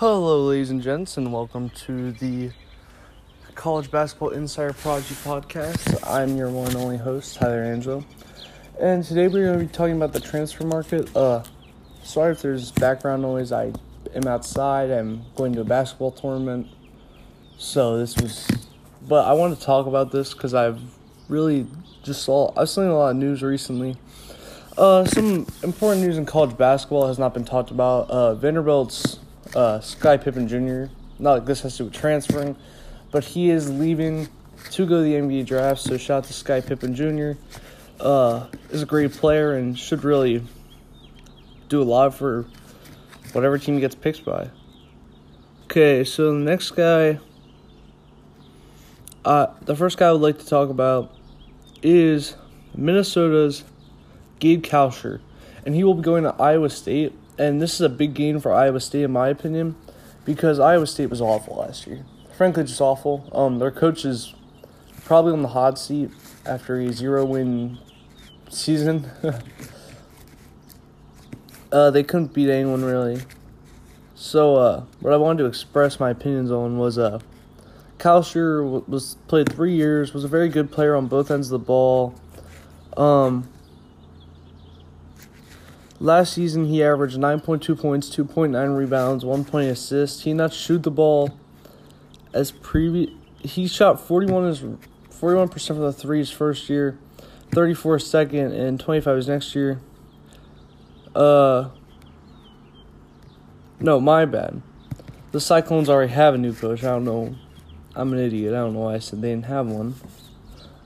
Hello, ladies and gents, and welcome to the College Basketball Insider Prodigy podcast. I'm your one and only host, Tyler Angelo, and today we're going to be talking about the transfer market. Uh, sorry if there's background noise. I am outside. I'm going to a basketball tournament, so this was. But I want to talk about this because I've really just saw. I've seen a lot of news recently. Uh, some important news in college basketball has not been talked about. Uh, Vanderbilt's uh, Sky Pippen Jr. Not like this has to do with transferring, but he is leaving to go to the NBA draft. So shout out to Sky Pippen Jr. Uh, is a great player and should really do a lot for whatever team he gets picked by. Okay, so the next guy, uh, the first guy I would like to talk about is Minnesota's Gabe Kalscheur, and he will be going to Iowa State and this is a big gain for Iowa State in my opinion, because Iowa State was awful last year. Frankly, just awful. Um, their coach is probably on the hot seat after a zero-win season. uh, they couldn't beat anyone really. So, uh, what I wanted to express my opinions on was uh, Kalscheur was played three years, was a very good player on both ends of the ball. Um, Last season, he averaged 9.2 points, 2.9 rebounds, 1 point assist. He not shoot the ball as previous. He shot 41 his 41% for the three his first year, 34 second, and 25 his next year. Uh, no, my bad. The Cyclones already have a new coach. I don't know. I'm an idiot. I don't know why I said they didn't have one.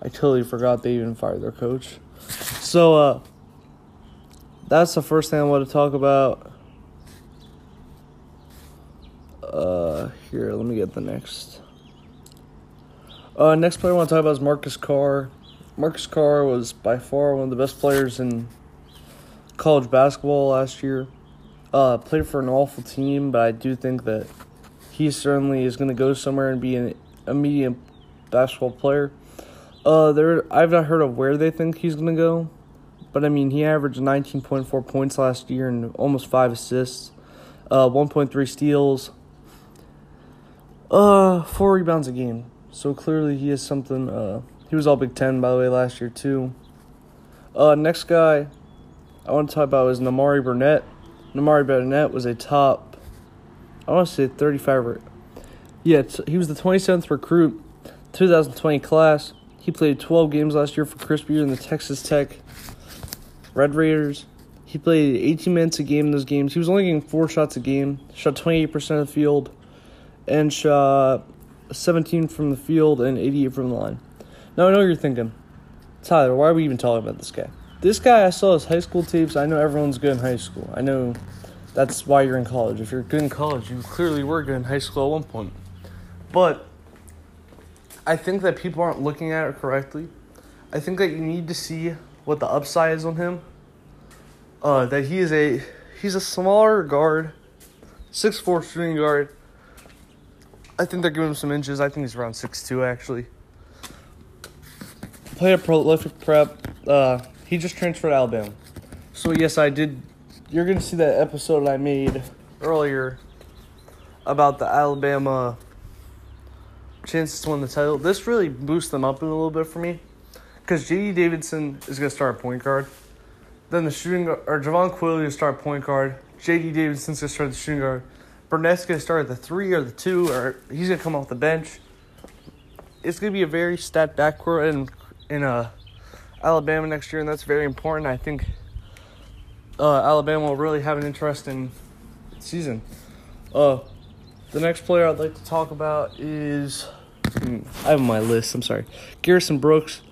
I totally forgot they even fired their coach. So, uh, that's the first thing I want to talk about. Uh, here, let me get the next. Uh, next player I want to talk about is Marcus Carr. Marcus Carr was by far one of the best players in college basketball last year. Uh, played for an awful team, but I do think that he certainly is going to go somewhere and be an, a medium basketball player. Uh, there, I've not heard of where they think he's going to go. But I mean, he averaged 19.4 points last year and almost five assists, uh, 1.3 steals, uh, four rebounds a game. So clearly, he is something. Uh, he was all Big Ten by the way last year too. Uh, next guy I want to talk about is Nimari Burnett. Nimari Burnett was a top, I want to say 35. Yeah, he was the 27th recruit, 2020 class. He played 12 games last year for Beard in the Texas Tech Red Raiders. He played 18 minutes a game in those games. He was only getting four shots a game, shot 28% of the field, and shot 17 from the field and 88 from the line. Now I know what you're thinking, Tyler, why are we even talking about this guy? This guy, I saw his high school tapes. I know everyone's good in high school. I know that's why you're in college. If you're good in college, you clearly were good in high school at one point. But I think that people aren't looking at it correctly. I think that you need to see what the upside is on him. Uh, that he is a he's a smaller guard, six four shooting guard. I think they're giving him some inches. I think he's around six two actually. Play a prolific prep. Uh, he just transferred to Alabama. So yes, I did. You're gonna see that episode I made earlier about the Alabama chances to win the title. This really boosts them up a little bit for me because J.D. Davison is going to start point guard. Then the shooting or Jahvon Quinerly to start point guard. J.D. Davison's going to start the shooting guard. Burnett's going to start the three or the two, or he's going to come off the bench. It's going to be a very stat backcourt in in uh, Alabama next year, and that's very important. I think uh, Alabama will really have an interesting season. Uh, the next player I'd like to talk about is hmm, I have my list. I'm sorry, Garrison Brooks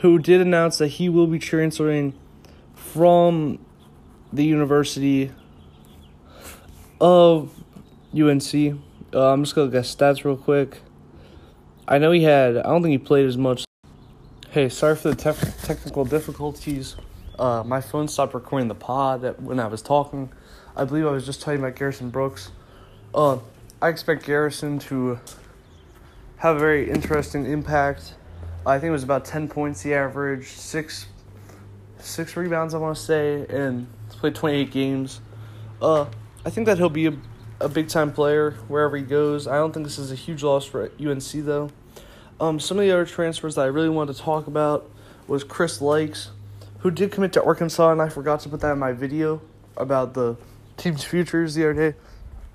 who did announce that he will be transferring from the University of UNC. Uh, I'm just gonna get stats real quick. I know he had. I don't think he played as much. Hey, sorry for the te- technical difficulties. Uh, my phone stopped recording the pod when I was talking. I believe I was just talking about Garrison Brooks. Uh, I expect Garrison to have a very interesting impact I think it was about 10 points he averaged, six six rebounds, I want to say, and played 28 games. Uh, I think that he'll be a a big time player wherever he goes. I don't think this is a huge loss for UNC though. Um, some of the other transfers that I really wanted to talk about was Chris Lykes, who did commit to Arkansas, and I forgot to put that in my video about the team's futures the other day.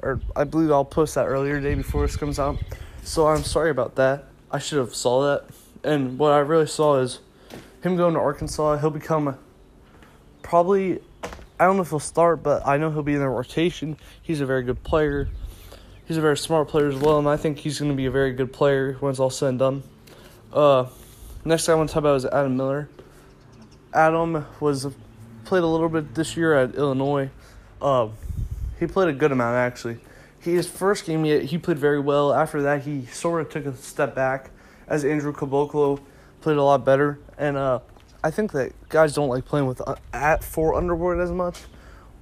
Or I believe I'll post that earlier today before this comes out. So I'm sorry about that. I should have saw that. And what I really saw is him going to Arkansas. He'll become probably I don't know if he'll start, but I know he'll be in the rotation. He's a very good player. He's a very smart player as well, and I think he's going to be a very good player when it's all said and done. Uh, next guy I want to talk about is Adam Miller. Adam was played a little bit this year at Illinois. Uh, he played a good amount actually. His first game he, he played very well. After that, he sort of took a step back as Andrew Curbelo played a lot better, and uh, I think that guys don't like playing with uh, at for Underwood as much.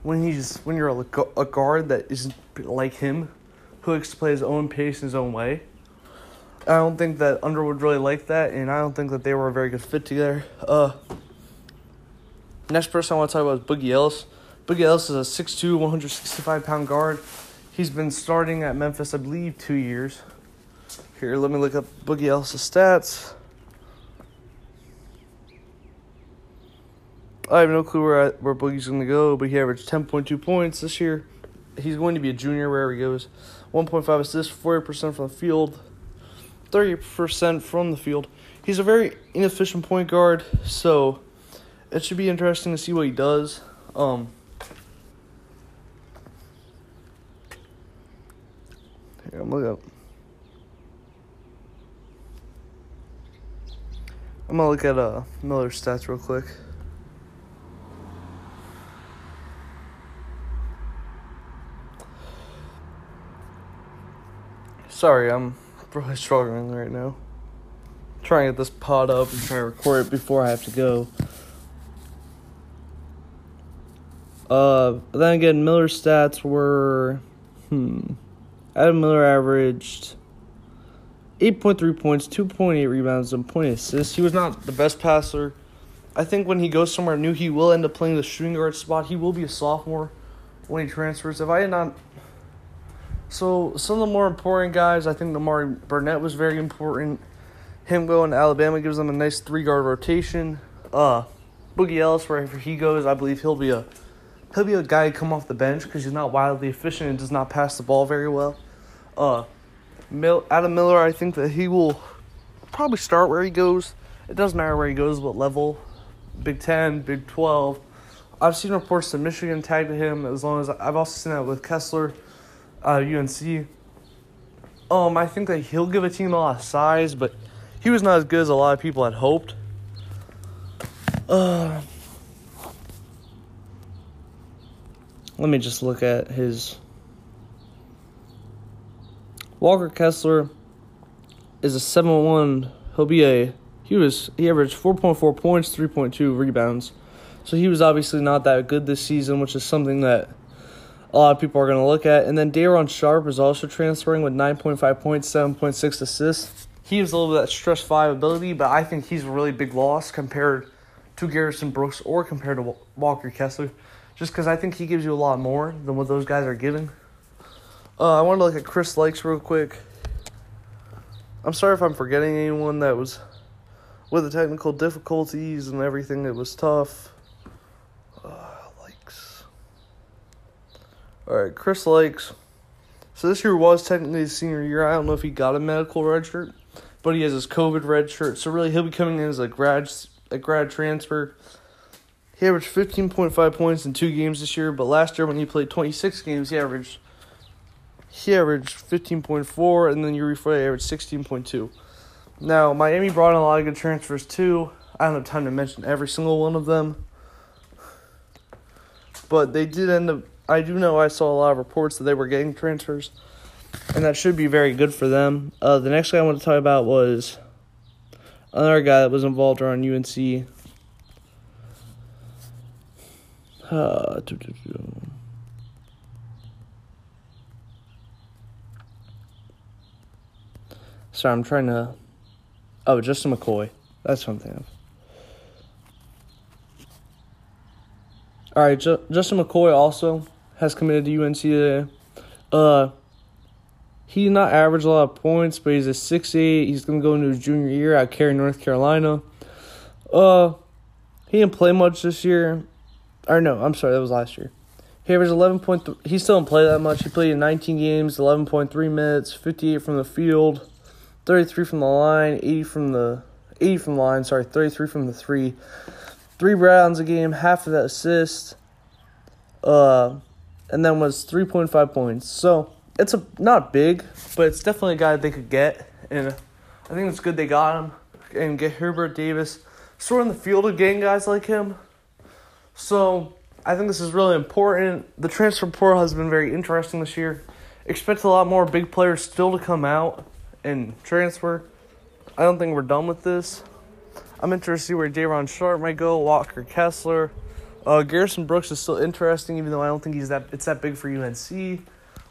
When he's when you're a, a guard that isn't like him, who likes to play his own pace, in his own way. I don't think that Underwood really liked that, and I don't think that they were a very good fit together. Uh, next person I want to talk about is Boogie Ellis. Boogie Ellis is a 6'2", 165 pound guard. He's been starting at Memphis, I believe, two years. Here, let me look up Boogie Ellis' stats. I have no clue where I, where Boogie's going to go, but he averaged 10.2 points this year. He's going to be a junior wherever he goes. 1.5 assists, 40% from the field, 30% from the field. He's a very inefficient point guard, so it should be interesting to see what he does. Um, here, I'm up. I'm gonna look at uh Miller's stats real quick. Sorry, I'm really struggling right now. I'm trying to get this pod up and try to record it before I have to go. Uh, then again, Miller's stats were, hmm, Adam Miller averaged 8.3 points, 2.8 rebounds, and point assists. He was not the best passer. I think when he goes somewhere new, he will end up playing the shooting guard spot. He will be a sophomore when he transfers. If I had not so some of the more important guys, I think Nimari Burnett was very important. Him going to Alabama gives them a nice three guard rotation. Uh, Boogie Ellis, wherever he goes, I believe he'll be a he'll be a guy to come off the bench because he's not wildly efficient and does not pass the ball very well. Uh, Mil- Adam Miller, I think that he will probably start where he goes. It doesn't matter where he goes, what level, Big Ten, Big Twelve. I've seen reports that Michigan tagged him as long as I've also seen that with Kessler uh, UNC. Um, I think that he'll give a team a lot of size, but he was not as good as a lot of people had hoped. Uh, let me just look at his. Walker Kessler is a 7 1. He'll be a. He was he averaged 4.4 points, 3.2 rebounds. So he was obviously not that good this season, which is something that a lot of people are going to look at. And then Day'Ron Sharpe is also transferring with 9.5 points, 7.6 assists. He has a little bit of that stretch five ability, but I think he's a really big loss compared to Garrison Brooks or compared to Walker Kessler, just because I think he gives you a lot more than what those guys are giving. Uh, I want to look at Chris Lykes real quick. I'm sorry if I'm forgetting anyone that was with the technical difficulties and everything. It was tough. Lykes. All right, Chris Lykes. So this year was technically his senior year. I don't know if he got a medical red shirt, but he has his COVID red shirt. So really, he'll be coming in as a grad a grad transfer. He averaged 15.5 points in two games this year, but last year when he played 26 games, he averaged he averaged 15.4, and then before averaged 16.2. Now Miami brought in a lot of good transfers too. I don't have time to mention every single one of them, but they did end up I do know I saw a lot of reports that they were getting transfers, and that should be very good for them. Uh, the next guy I want to talk about was another guy that was involved around UNC. Uh, Sorry, I'm trying to. Oh, Justin McCoy. That's something. All right, Justin McCoy also has committed to UNC today. Uh, he did not average a lot of points, but he's a six eight. He's gonna go into his junior year at Cary, North Carolina. Uh, he didn't play much this year. Or no, I'm sorry, that was last year. He averaged 11.3. He still didn't play that much. He played in 19 games, 11.3 minutes, 58 from the field, 33 from the line, 80 from the 80 from the line. Sorry, 33 from the three. Three rounds a game, half of that assist. Uh, and then was 3.5 points. So it's a not big, but it's definitely a guy they could get, and I think it's good they got him and get Hubert Davis sort of in the field getting guys like him. So I think this is really important. The transfer portal has been very interesting this year. Expect a lot more big players still to come out and transfer. I don't think we're done with this. I'm interested to see where Day'Ron Sharpe might go, Walker Kessler. Uh, Garrison Brooks is still interesting, even though I don't think he's that it's that big for UNC.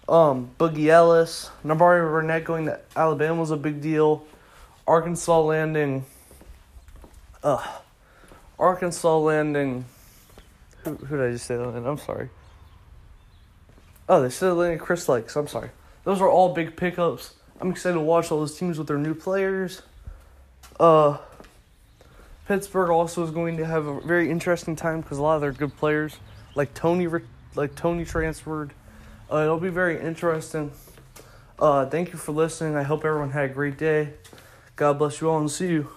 Um, Boogie Ellis, Nimari Burnett going to Alabama was a big deal. Arkansas landing. Uh, Arkansas landing. Who, who did I just say that? I'm sorry. Oh, they said landing Chris Lakes. I'm sorry. Those are all big pickups. I'm excited to watch all those teams with their new players. Uh, Pittsburgh also is going to have a very interesting time because a lot of their good players, like Tony, like Tony transferred. Uh, it'll be very interesting. Uh, thank you for listening. I hope everyone had a great day. God bless you all and see you.